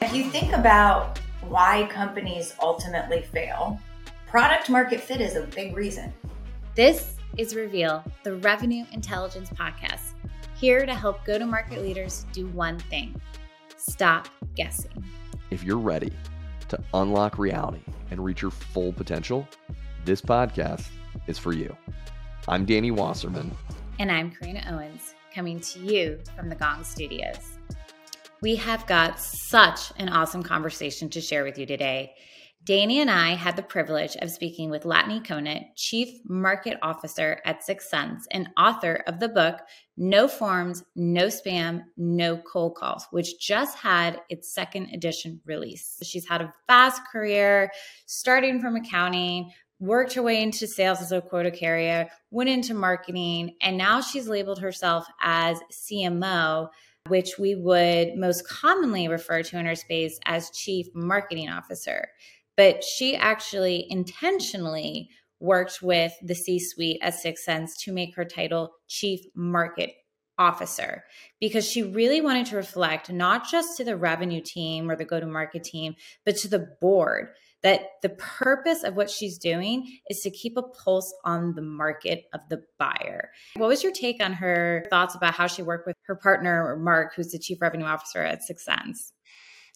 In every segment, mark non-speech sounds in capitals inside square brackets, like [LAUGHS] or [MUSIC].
If you think about why companies ultimately fail, product market fit is a big reason. This is Reveal, the Revenue Intelligence Podcast, here to help go to market leaders do one thing stop guessing. If you're ready to unlock reality and reach your full potential, this podcast is for you. I'm Danny Wasserman. And I'm Karina Owens, coming to you from the Gong Studios. We have got such an awesome conversation to share with you today. Danny and I had the privilege of speaking with Latané Conant, Chief Market Officer at 6sense and author of the book No Forms, No Spam, No Cold Calls, which just had its second edition release. She's had a vast career starting from accounting, worked her way into sales as a quota carrier, went into marketing, and now she's labeled herself as CMO which we would most commonly refer to in our space as chief marketing officer. But she actually intentionally worked with the C suite at 6sense to make her title chief market officer because she really wanted to reflect not just to the revenue team or the go to market team, but to the board that the purpose of what she's doing is to keep a pulse on the market of the buyer. What was your take on her thoughts about how she worked with her partner, Mark, who's the chief revenue officer at 6sense?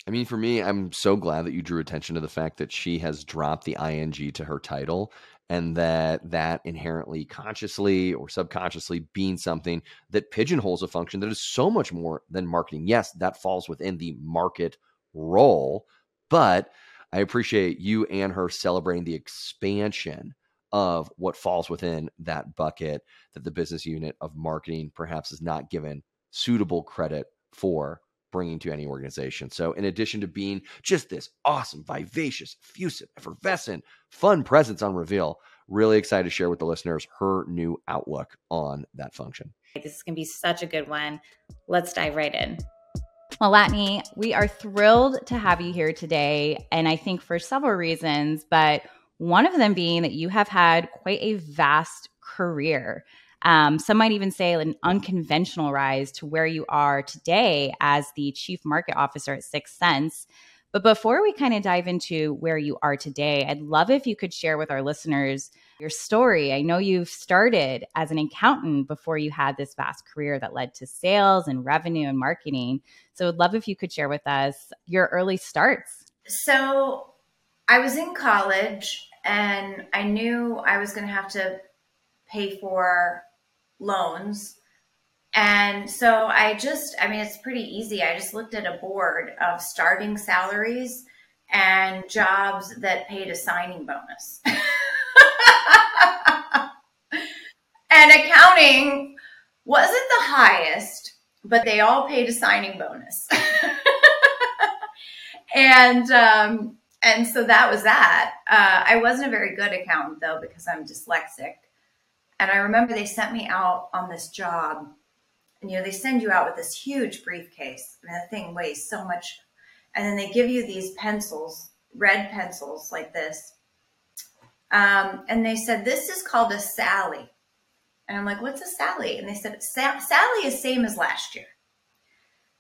I mean, for me, I'm so glad that you drew attention to the fact that she has dropped the ing to her title and that that inherently consciously or subconsciously being something that pigeonholes a function that is so much more than marketing. Yes, that falls within the market role, but I appreciate you and her celebrating the expansion of what falls within that bucket that the business unit of marketing perhaps is not given suitable credit for bringing to any organization. So, in addition to being just this awesome, vivacious, effusive, effervescent, fun presence on Reveal, really excited to share with the listeners her new outlook on that function. This is going to be such a good one. Let's dive right in. Well, Latané, we are thrilled to have you here today. And I think for several reasons, but one of them being that you have had quite a vast career. Um, some might even say an unconventional rise to where you are today as the chief market officer at 6sense. But before we kind of dive into where you are today, I'd love if you could share with our listeners your story. I know you've started as an accountant before you had this vast career that led to sales and revenue and marketing. So I'd love if you could share with us your early starts. So I was in college and I knew I was going to have to pay for loans. And so I just, I mean, it's pretty easy. I just looked at a board of starting salaries and jobs that paid a signing bonus. [LAUGHS] [LAUGHS] and accounting wasn't the highest, but they all paid a signing bonus. [LAUGHS] and um, and so that was that. Uh, I wasn't a very good accountant though because I'm dyslexic. And I remember they sent me out on this job, and you know they send you out with this huge briefcase. I mean, that thing weighs so much, and then they give you these pencils, red pencils like this, um, and they said this is called a Sally. And I'm like, what's a Sally? And they said, Sally is same as last year.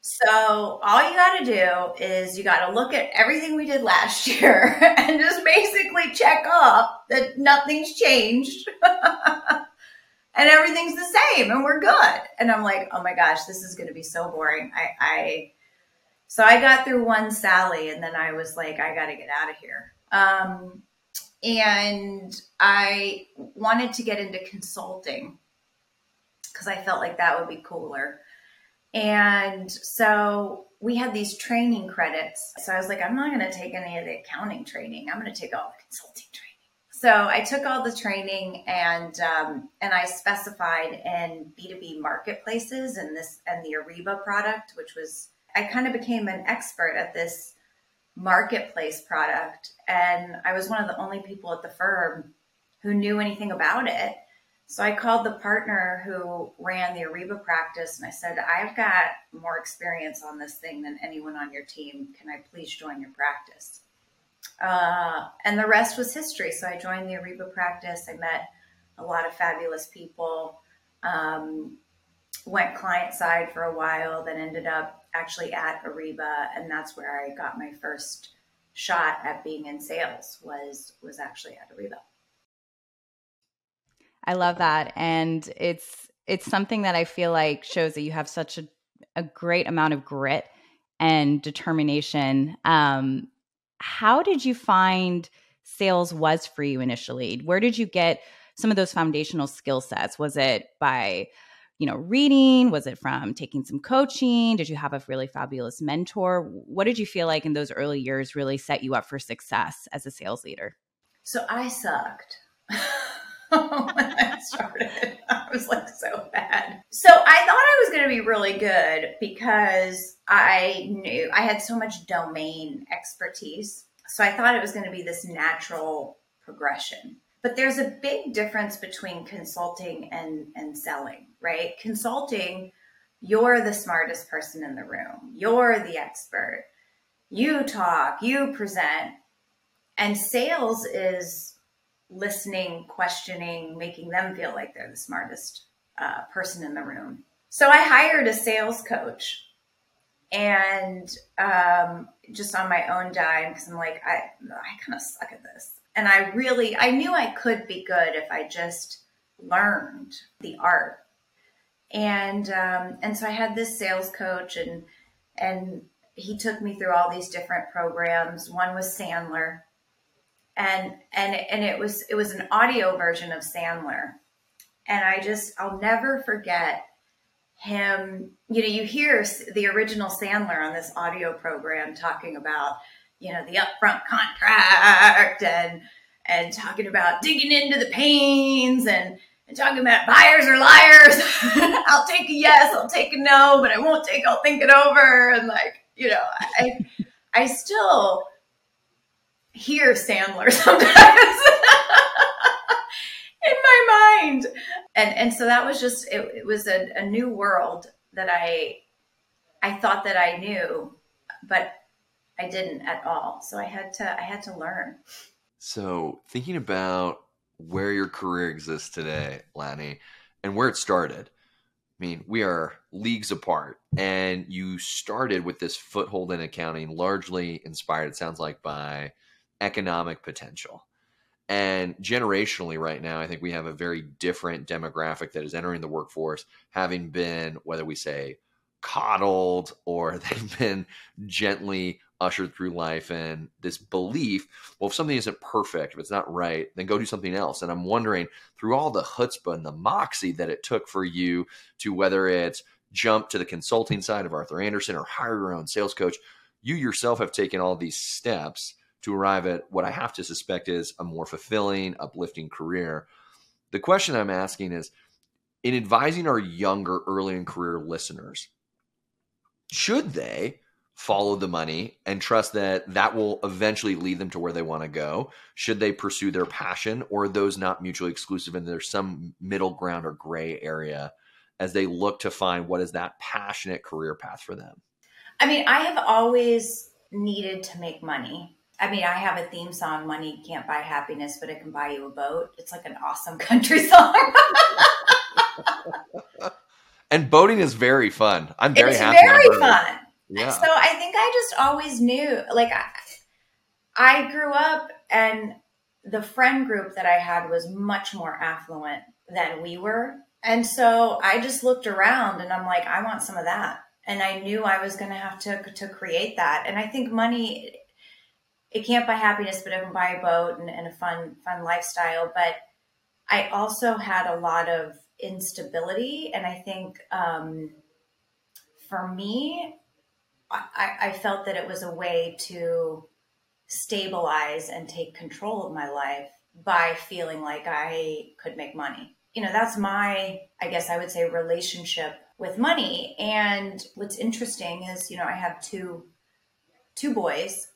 So all you got to do is you got to look at everything we did last [LAUGHS] year and just basically check off that nothing's changed [LAUGHS] and everything's the same and we're good. And I'm like, oh my gosh, this is going to be so boring. I, I, so I got through one Sally and then I was like, I got to get out of here. Um, and I wanted to get into consulting because I felt like that would be cooler. And so we had these training credits. So I was like, I'm not going to take any of the accounting training. I'm going to take all the consulting training. So I took all the training and um, and I specified in B2B marketplaces and this and the Ariba product, which was I kind of became an expert at this marketplace product. And I was one of the only people at the firm who knew anything about it. So I called the partner who ran the Ariba practice and I said, I've got more experience on this thing than anyone on your team. Can I please join your practice? Uh, and the rest was history. So I joined the Ariba practice. I met a lot of fabulous people. Um, went client side for a while, then ended up actually at Ariba, and that's where I got my first shot at being in sales was was actually at Ariba. I love that, and it's it's something that I feel like shows that you have such a, a great amount of grit and determination. Um, how did you find sales was for you initially? Where did you get some of those foundational skill sets? Was it by you know reading? Was it from taking some coaching? Did you have a really fabulous mentor? What did you feel like in those early years really set you up for success as a sales leader? So i sucked. [LAUGHS] When i started i was like so bad. So i thought i was going to be really good because i knew i had so much domain expertise. So i thought it was going to be this natural progression but there's a big difference between consulting and, and selling, right? Consulting, you're the smartest person in the room, you're the expert. You talk, you present. And sales is listening, questioning, making them feel like they're the smartest uh, person in the room. So I hired a sales coach and um, just on my own dime because I'm like, I, I kind of suck at this and I really I knew I could be good if I just learned the art. And um, and so I had this sales coach and and he took me through all these different programs. One was Sandler. And and and it was it was an audio version of Sandler. And I just I'll never forget him, you know, you hear the original Sandler on this audio program talking about you know, the upfront contract and and talking about digging into the pains and, and talking about buyers are liars. [LAUGHS] I'll take a yes, I'll take a no, but I won't take, I'll think it over. And like, you know, I I still hear Sandler [LAUGHS] sometimes [LAUGHS] in my mind. And and so that was just it, it was a, a new world that I I thought that I knew, but I didn't at all. So I had to I had to learn. So thinking about where your career exists today, Lanny, and where it started. I mean, we are leagues apart, and you started with this foothold in accounting, largely inspired, it sounds like, by economic potential. And generationally, right now, I think we have a very different demographic that is entering the workforce, having been, whether we say, coddled or [LAUGHS] they've been gently ushered through life and this belief well if something isn't perfect if it's not right then go do something else. And i'm wondering through all the chutzpah and the moxie that it took for you to whether it's jump to the consulting side of arthur andersen or hire your own sales coach you yourself have taken all these steps to arrive at what i have to suspect is a more fulfilling uplifting career. The question i'm asking is in advising our younger early in career listeners should they follow the money and trust that that will eventually lead them to where they want to go? Should they pursue their passion or are those not mutually exclusive and there's some middle ground or gray area as they look to find what is that passionate career path for them? I mean i have always needed to make money. I mean i have a theme song money can't buy happiness but it can buy you a boat. It's like an awesome [LAUGHS] country song [LAUGHS] and boating is very fun i'm very it's happy It's very fun yeah. So I think I just always knew, like, I, I grew up and the friend group that I had was much more affluent than we were. And so I just looked around and I'm like, I want some of that. And I knew I was going to have to to create that. And I think money, it can't buy happiness, but it can buy a boat and, and a fun fun lifestyle. But I also had a lot of instability, and I think um, for me, I, I felt that it was a way to stabilize and take control of my life by feeling like I could make money. You know, that's my, I guess I would say, relationship with money. And what's interesting is, you know, I have two two boys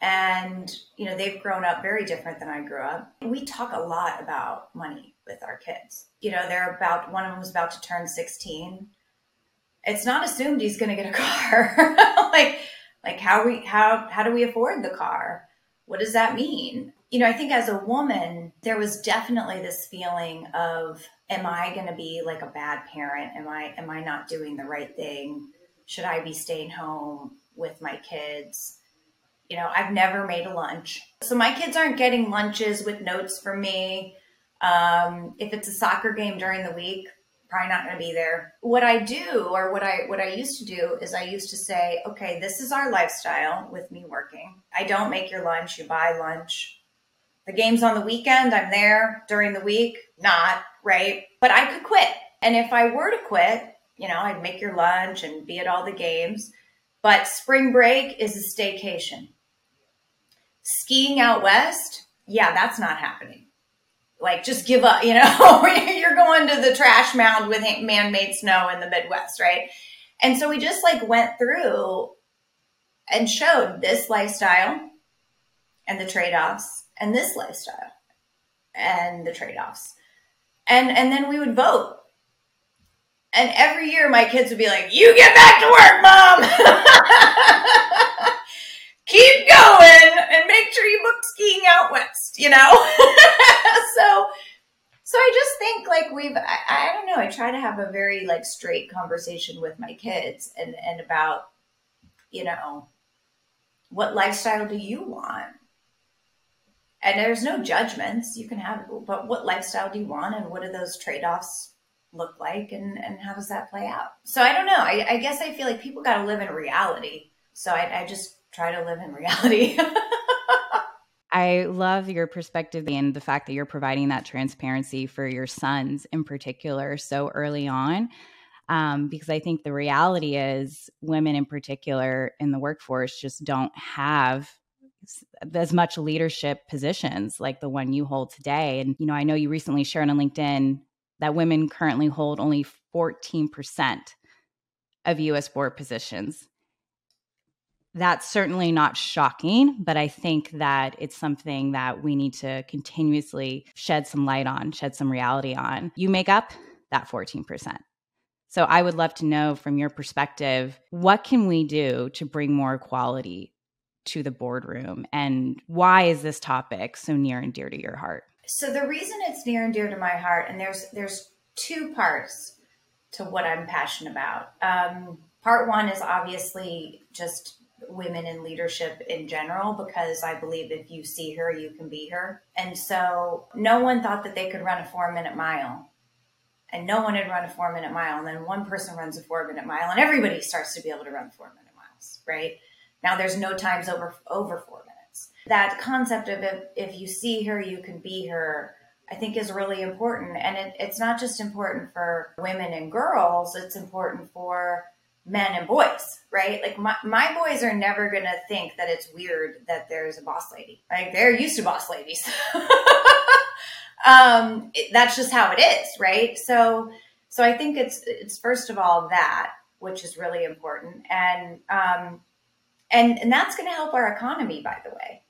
and you know they've grown up very different than i grew up we talk a lot about money with our kids you know they're about one of them was about to turn 16 it's not assumed he's going to get a [LAUGHS] car. like, like how we how how do we afford the car? What does that mean? You know, I think as a woman, there was definitely this feeling of, am I going to be like a bad parent? Am I am I not doing the right thing should I be staying home with my kids? You know, I've never made a lunch. So my kids aren't getting lunches with notes from me. Um, if it's a soccer game during the week, probably not going to be there. What I do or what I what I used to do is I used to say, "Okay, this is our lifestyle with me working. I don't make your lunch, you buy lunch. The game's on the weekend, I'm there. During the week, not, right? But I could quit. And if I were to quit, you know, I'd make your lunch and be at all the games. But spring break is a staycation. Skiing out west, yeah, that's not happening like just give up you know? [LAUGHS] You're going to the trash mound with man-made snow in the midwest right? And so we just like went through and showed this lifestyle and the trade-offs and this lifestyle and the trade-offs. And and then we would vote. And every year my kids would be like you get back to work mom [LAUGHS] keep going and make sure you book skiing out west, you know? [LAUGHS] so, so I just think like we've, I, I, don't know, I try to have a very like straight conversation with my kids and, and about, you know, what lifestyle do you want? And there's no judgments. You can have, but what lifestyle do you want? And what do those trade offs look like? And, and how does that play out? So I don't know. I, I guess I feel like people got to live in reality. So I, I just try to live in reality. [LAUGHS] I love your perspective and the fact that you're providing that transparency for your sons in particular so early on. Um, because I think the reality is women in particular in the workforce just don't have as much leadership positions like the one you hold today. And, you know, I know you recently shared on LinkedIn that women currently hold only 14% of US board positions that's certainly not shocking, but I think that it's something that we need to continuously shed some light on, shed some reality on. You make up that 14%. So I would love to know from your perspective, what can we do to bring more equality to the boardroom and why is this topic so near and dear to your heart? So the reason it's near and dear to my heart and there's there's two parts to what I'm passionate about. Um, part one is obviously just women in leadership in general because I believe if you see her, you can be her. And so no one thought that they could run a four minute mile. And no one had run a four minute mile. And then one person runs a four minute mile, and everybody starts to be able to run four minute miles, right? Now there's no times over over four minutes. That concept of if, if you see her, you can be her, I think is really important. And it, it's not just important for women and girls, it's important for men and boys, right? Like my, my boys are never going to think that it's weird that there's a boss lady. Like they're used to boss ladies. [LAUGHS] um, it, that's just how it is, right? So, so I think it's, it's first of all that, which is really important. And, um, and, and that's going to help our economy, by the way,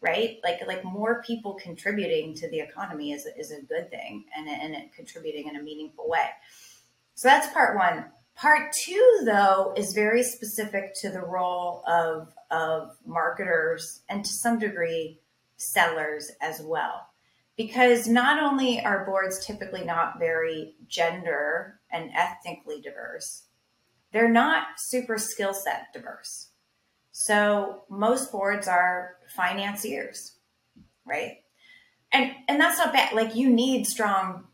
right? Like, like more people contributing to the economy is, is a good thing and, and contributing in a meaningful way. So that's part one Part two, though, is very specific to the role of, of marketers and to some degree sellers as well. Because not only are boards typically not very gender and ethnically diverse, they're not super skill set diverse. So most boards are financiers, right? And and that's not bad. Like you need strong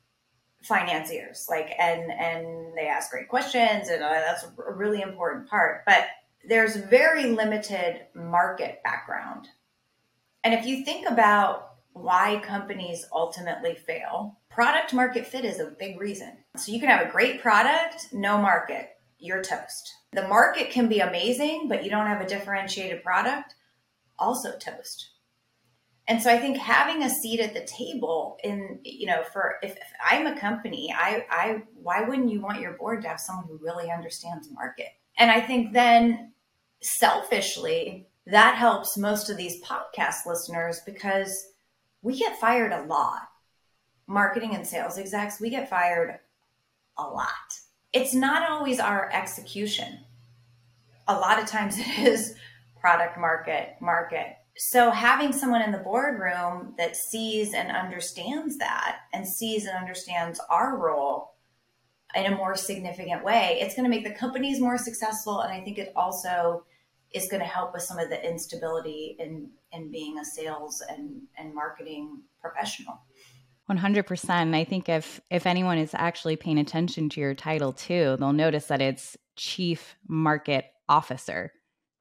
financiers like and and they ask great questions and uh, that's a really important part. But there's very limited market background. And if you think about why companies ultimately fail product market fit is a big reason. So you can have a great product no market you're toast. The market can be amazing but you don't have a differentiated product also toast and so I think having a seat at the table in, you know, for if, if, I'm a company, I, I, why wouldn't you want your board to have someone who really understands market? And I think then selfishly, that helps most of these podcast listeners because we get fired a lot. Marketing and sales execs, we get fired a lot. It's not always our execution. A lot of times [LAUGHS] it is product market, market, so having someone in the boardroom that sees and understands that and sees and understands our role in a more significant way, it's going to make the companies more successful. And I think it also is going to help with some of the instability in, in being a sales and, and marketing professional. 100%. I think if if anyone is actually paying attention to your title too, they'll notice that it's chief market officer.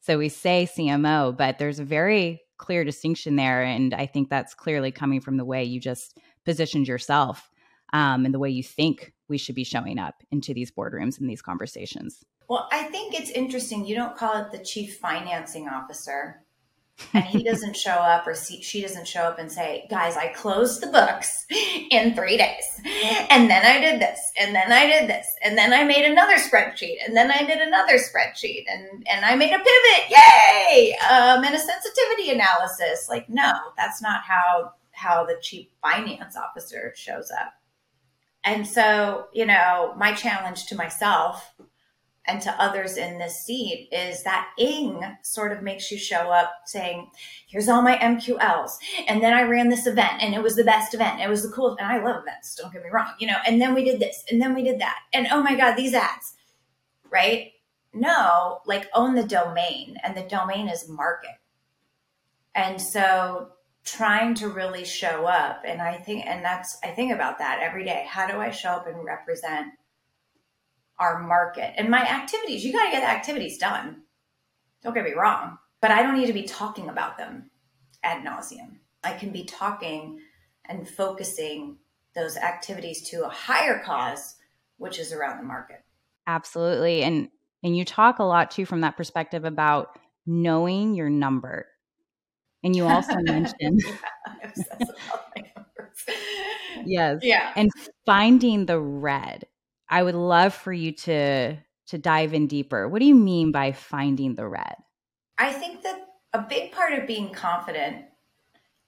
So we say CMO, but there's a very clear distinction there and I think that's clearly coming from the way you just positioned yourself um, and the way you think we should be showing up into these boardrooms and these conversations. Well, I think it's interesting. You don't call it the chief financing officer and he doesn't show up or see, she doesn't show up and say, guys, I closed the books in three days. And then I did this. And then I did this. And then I made another spreadsheet. And then I did another spreadsheet. And, and I made a pivot. Yay. Um, and a sensitivity analysis. Like, no, that's not how, how the chief finance officer shows up. And so, you know, my challenge to myself and to others in this seat is that ing sort of makes you show up saying here's all my mqls and then i ran this event and it was the best event. It was the coolest and i love events don't get me wrong you know. And then we did this and then we did that and oh my god these ads right? No like own the domain and the domain is market. And so trying to really show up and i think and that's i think about that every day. How do i show up and represent our market and my activities. You got to get the activities done. Don't get me wrong, but I don't need to be talking about them ad nauseum. I can be talking and focusing those activities to a higher cause, which is around the market. Absolutely. And and you talk a lot too from that perspective about knowing your number. And you also [LAUGHS] mentioned yes. Yeah. And finding the red. I would love for you to to dive in deeper. What do you mean by finding the red? I think that a big part of being confident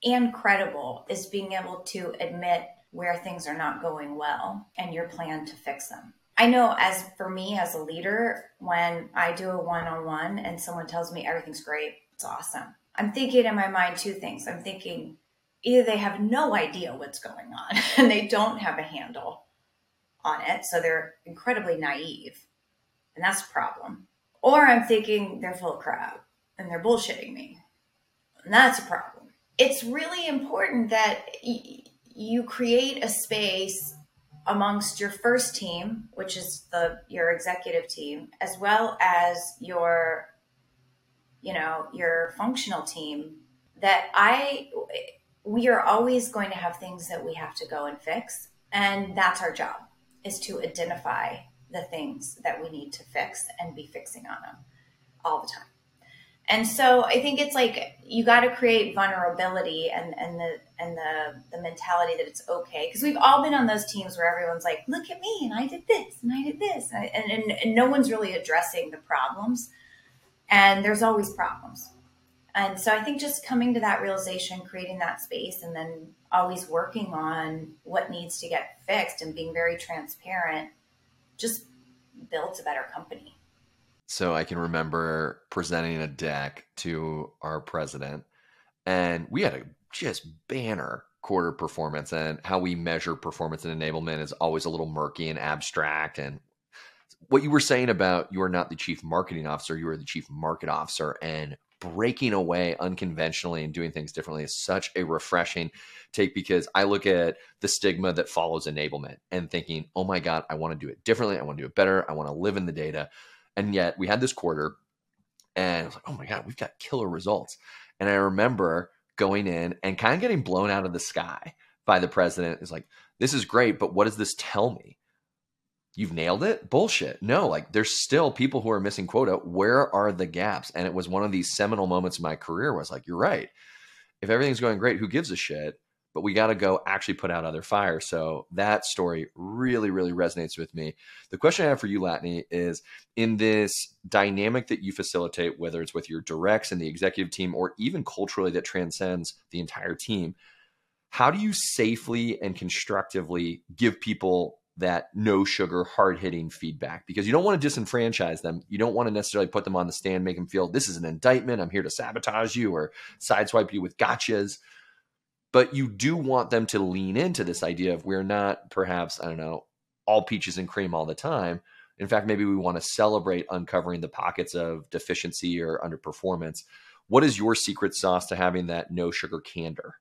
and credible is being able to admit where things are not going well and your plan to fix them. I know as for me as a leader, when I do a one on one and someone tells me everything's great, it's awesome. I'm thinking in my mind two things. I'm thinking either they have no idea what's going on [LAUGHS] and they don't have a handle on it. So they're incredibly naive. And that's a problem. Or I'm thinking they're full of crap and they're bullshitting me. And that's a problem. It's really important that y- you create a space amongst your first team, which is the your executive team, as well as your you know, your functional team that I we are always going to have things that we have to go and fix and that's our job is to identify the things that we need to fix and be fixing on them all the time. And so I think it's like you got to create vulnerability and, and the and the the mentality that it's okay because we've all been on those teams where everyone's like, look at me and I did this and I did this and, and, and no one's really addressing the problems, and there's always problems. And so I think just coming to that realization, creating that space, and then always working on what needs to get fixed and being very transparent just builds a better company. So I can remember presenting a deck to our president, and we had a just banner quarter performance and how we measure performance and enablement is always a little murky and abstract and what you were saying about you are not the chief marketing officer you are the chief market officer and breaking away unconventionally and doing things differently is such a refreshing take because I look at the stigma that follows enablement and thinking, oh my God, I want to do it differently. I want to do it better. I want to live in the data. And yet we had this quarter and I was like, oh my God, we've got killer results. And I remember going in and kind of getting blown out of the sky by the president. Is like, this is great, but what does this tell me? You've nailed it? Bullshit. No like there's still people who are missing quota. Where are the gaps? And it was one of these seminal moments in my career where i was like you're right. If everything's going great who gives a shit? But we got to go actually put out other fire. So that story really really resonates with me. The question i have for you latané is in this dynamic that you facilitate whether it's with your directs and the executive team or even culturally that transcends the entire team how do you safely and constructively give people that no sugar, hard hitting feedback because you don't want to disenfranchise them. You don't want to necessarily put them on the stand, make them feel this is an indictment. I'm here to sabotage you or sideswipe you with gotchas. But you do want them to lean into this idea of we're not perhaps, I don't know, all peaches and cream all the time. In fact, maybe we want to celebrate uncovering the pockets of deficiency or underperformance. What is your secret sauce to having that no sugar candor?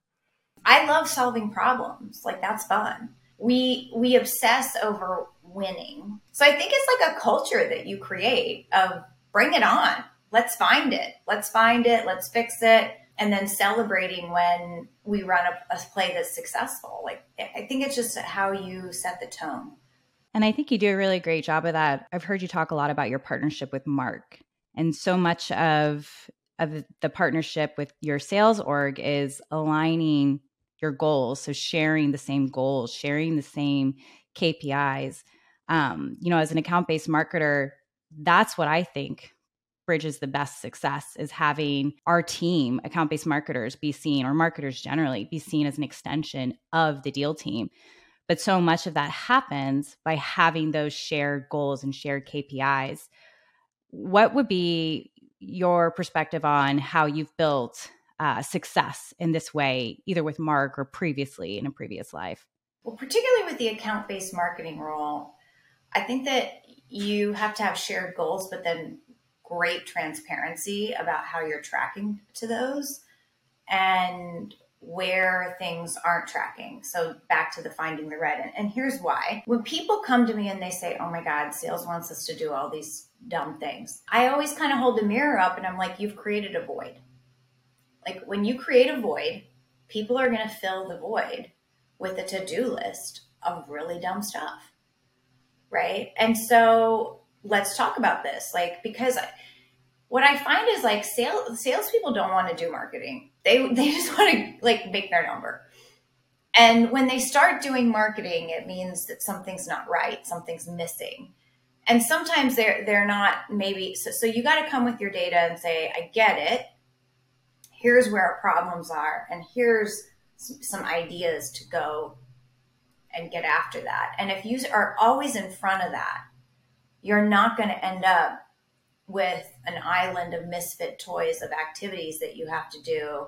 I love solving problems. Like that's fun. We we obsess over winning. So I think it's like a culture that you create of bring it on. Let's find it. Let's find it. Let's fix it. And then celebrating when we run a, a play that's successful. Like I think it's just how you set the tone. And I think you do a really great job of that. I've heard you talk a lot about your partnership with Mark. And so much of of the partnership with your sales org is aligning your goals. So sharing the same goals, sharing the same KPIs. Um, you know, as an account based marketer, that's what I think bridges the best success is having our team, account based marketers, be seen, or marketers generally, be seen as an extension of the deal team. But so much of that happens by having those shared goals and shared KPIs. What would be your perspective on how you've built uh, success in this way, either with Mark or previously in a previous life? Well, particularly with the account based marketing role, I think that you have to have shared goals, but then great transparency about how you're tracking to those and where things aren't tracking. So back to the finding the red. And, and, here's why. When people come to me and they say, oh my God, sales wants us to do all these dumb things, I always kind of hold the mirror up and I'm like, you've created a void. Like when you create a void, people are going to fill the void with a to do list of really dumb stuff. Right. And so let's talk about this. Like, because I, what I find is like sales salespeople don't want to do marketing. They [LAUGHS] they just want to like make their number. And when they start doing marketing, it means that something's not right, something's missing. And sometimes they're they're not maybe so, so you got to come with your data and say, I get it here's where our problems are, and here's some ideas to go and get after that. And if you are always in front of that, you're not going to end up with an island of misfit toys of activities that you have to do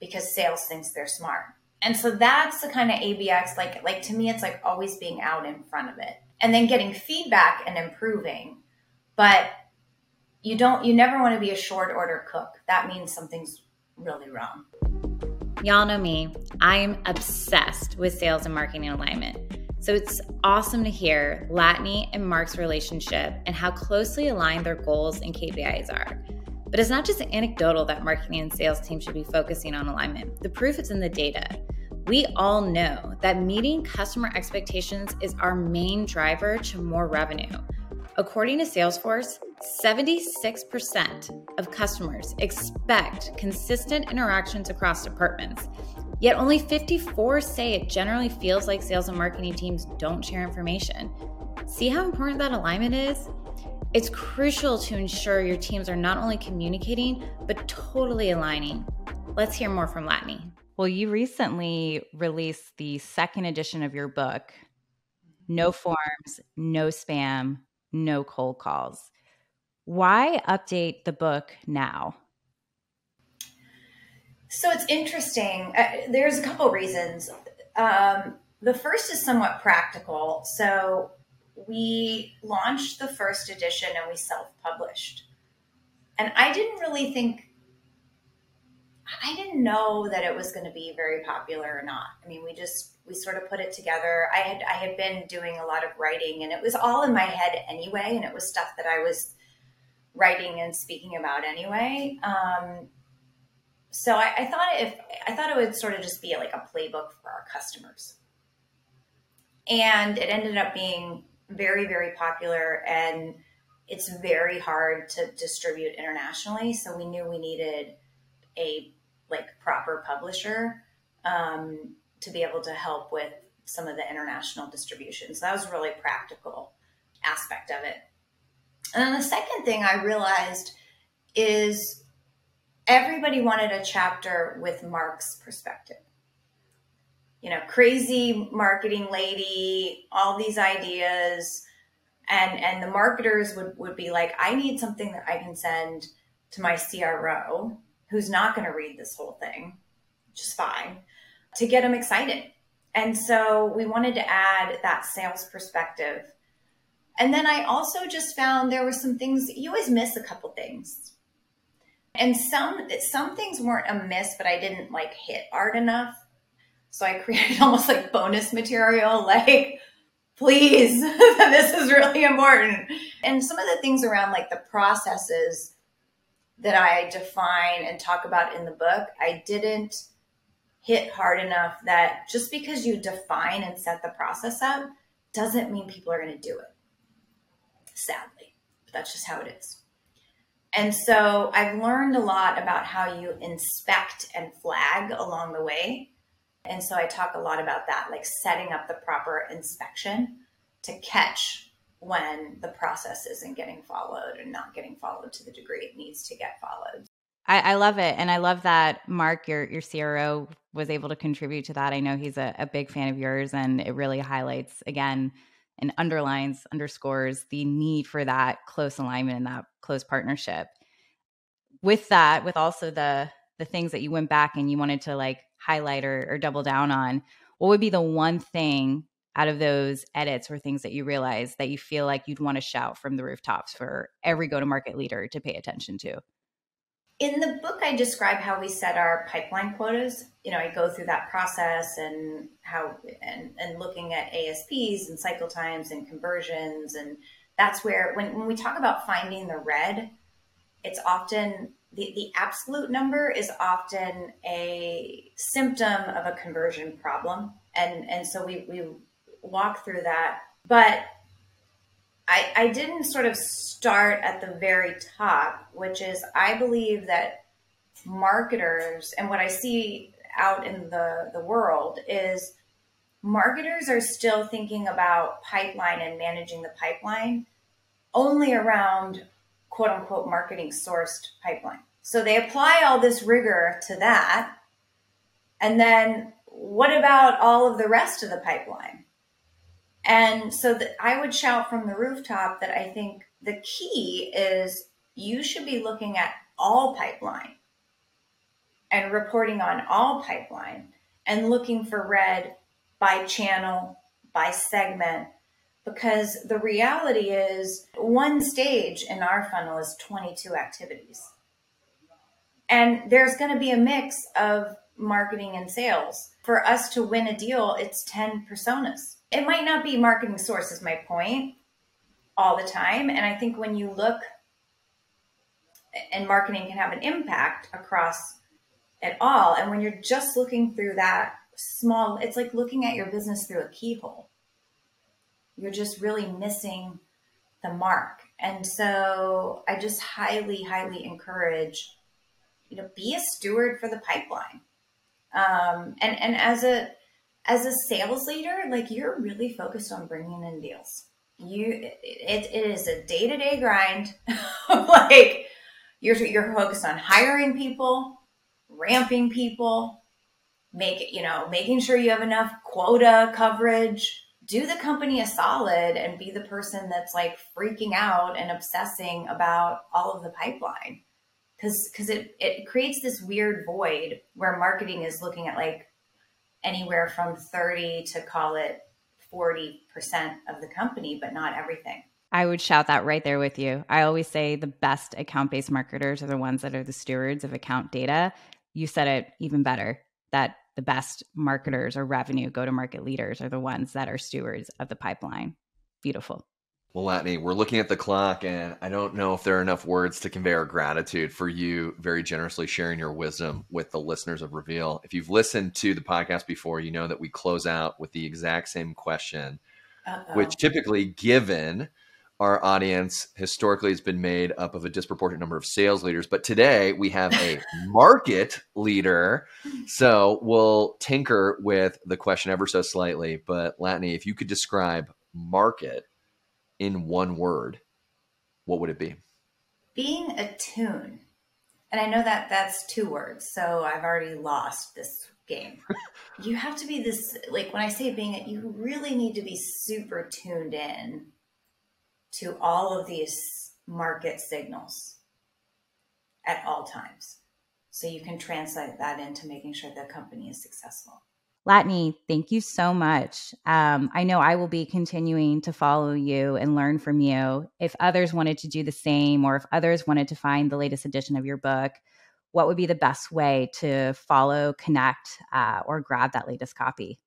because sales thinks they're smart. And so that's the kind of ABX like like to me it's like always being out in front of it and then getting feedback and improving. But you don't you never want to be a short order cook. That means something's really wrong. Y'all know me. I'm obsessed with sales and marketing alignment. So it's awesome to hear latané and mark's relationship and how closely aligned their goals and kpis are. But it's not just anecdotal that marketing and sales teams should be focusing on alignment. The proof is in the data. We all know that meeting customer expectations is our main driver to more revenue. According to Salesforce, 76% of customers expect consistent interactions across departments, yet only 54 say it generally feels like sales and marketing teams don't share information. See how important that alignment is? It's crucial to ensure your teams are not only communicating, but totally aligning. Let's hear more from Latané. Well, you recently released the second edition of your book, No Forms, No Spam, no cold calls. Why update the book now? So it's interesting. Uh, there's a couple reasons. Um, the first is somewhat practical. So we launched the first edition and we self published. And I didn't really think I didn't know that it was going to be very popular or not. I mean, we just we sort of put it together. I had I had been doing a lot of writing, and it was all in my head anyway, and it was stuff that I was writing and speaking about anyway. Um, so I, I thought if I thought it would sort of just be like a playbook for our customers, and it ended up being very very popular and it's very hard to distribute internationally so we knew we needed a like proper publisher um, to be able to help with some of the international distribution. So that was a really practical aspect of it. And then the second thing I realized is everybody wanted a chapter with Mark's perspective. You know, crazy marketing lady, all these ideas. And and the marketers would, would be like, I need something that I can send to my CRO who's not going to read this whole thing, which is fine, to get them excited. And so we wanted to add that sales perspective. And then I also just found there were some things you always miss a couple things. And some some things weren't a miss, but I didn't like hit art enough. So I created [LAUGHS] almost like bonus material, like, please, [LAUGHS] this is really important. And some of the things around like the processes that I define and talk about in the book, I didn't hit hard enough that just because you define and set the process up doesn't mean people are going to do it. Sadly, but that's just how it is. And so I've learned a lot about how you inspect and flag along the way. And so I talk a lot about that, like setting up the proper inspection to catch when the process isn't getting followed and not getting followed to the degree it needs to get followed. I, I, love it. And I love that Mark, your your CRO, was able to contribute to that. I know he's a, a big fan of yours and it really highlights again and underlines, underscores the need for that close alignment and that close partnership. With that, with also the the things that you went back and you wanted to like highlight or, or double down on, what would be the one thing out of those edits or things that you realize that you feel like you'd want to shout from the rooftops for every go to market leader to pay attention to? In the book, I describe how we set our pipeline quotas. You know, I go through that process and how and, and looking at ASPs and cycle times and conversions. And that's where when, when we talk about finding the red, it's often the, the absolute number is often a symptom of a conversion problem. And and so we, we walk through that. But I, I didn't sort of start at the very top, which is I believe that marketers and what I see out in the, the world is marketers are still thinking about pipeline and managing the pipeline only around quote unquote marketing sourced pipeline. So they apply all this rigor to that. And then what about all of the rest of the pipeline? And so that I would shout from the rooftop that I think the key is you should be looking at all pipeline and reporting on all pipeline and looking for red by channel, by segment, because the reality is one stage in our funnel is 22 activities. And there's going to be a mix of marketing and sales. For us to win a deal, it's 10 personas it might not be marketing source is my point all the time. And I think when you look and marketing can have an impact across it all. And when you're just looking through that small, it's like looking at your business through a keyhole. You're just really missing the mark. And so I just highly, highly encourage, you know, be a steward for the pipeline. Um, and, and as a, as a sales leader, like you're really focused on bringing in deals. You, it, it is a day to day grind. [LAUGHS] like you're, you're focused on hiring people, ramping people, make it, you know, making sure you have enough quota coverage. Do the company a solid and be the person that's like freaking out and obsessing about all of the pipeline. Cause, cause it, it creates this weird void where marketing is looking at like anywhere from 30 to call it 40% of the company, but not everything. I would shout that right there with you. I always say the best account based marketers are the ones that are the stewards of account data. You said it even better that the best marketers or revenue go to market leaders are the ones that are stewards of the pipeline. Beautiful. Well, Latané, we're looking at the clock, and I don't know if there are enough words to convey our gratitude for you very generously sharing your wisdom with the listeners of Reveal. If you've listened to the podcast before, you know that we close out with the exact same question, Uh-oh. which typically, given our audience, historically has been made up of a disproportionate number of sales leaders. But today we have a [LAUGHS] market leader. So we'll tinker with the question ever so slightly. But Latané, if you could describe market in one word, what would it be? Being attuned. And I know that that's two words, so I've already lost this game. [LAUGHS] you have to be this, like when I say being it, you really need to be super tuned in to all of these market signals at all times. So you can translate that into making sure the company is successful. Latané, thank you so much. Um, I know I will be continuing to follow you and learn from you. If others wanted to do the same, or if others wanted to find the latest edition of your book, what would be the best way to follow, connect, uh, or grab that latest copy?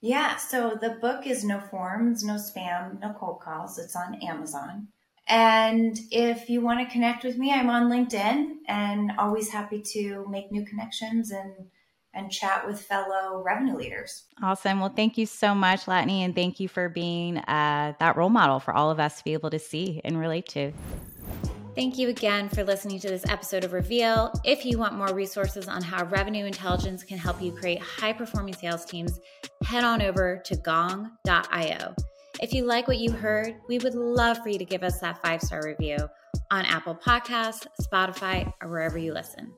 Yeah, so the book is no forms, no spam, no cold calls. It's on Amazon. And if you want to connect with me, I'm on LinkedIn and always happy to make new connections and and chat with fellow revenue leaders. Awesome. Well, thank you so much, Latané, and thank you for being uh, that role model for all of us to be able to see and relate to. Thank you again for listening to this episode of Reveal. If you want more resources on how revenue intelligence can help you create high performing sales teams, head on over to gong.io. If you like what you heard, we would love for you to give us that five star review on Apple Podcasts, Spotify, or wherever you listen.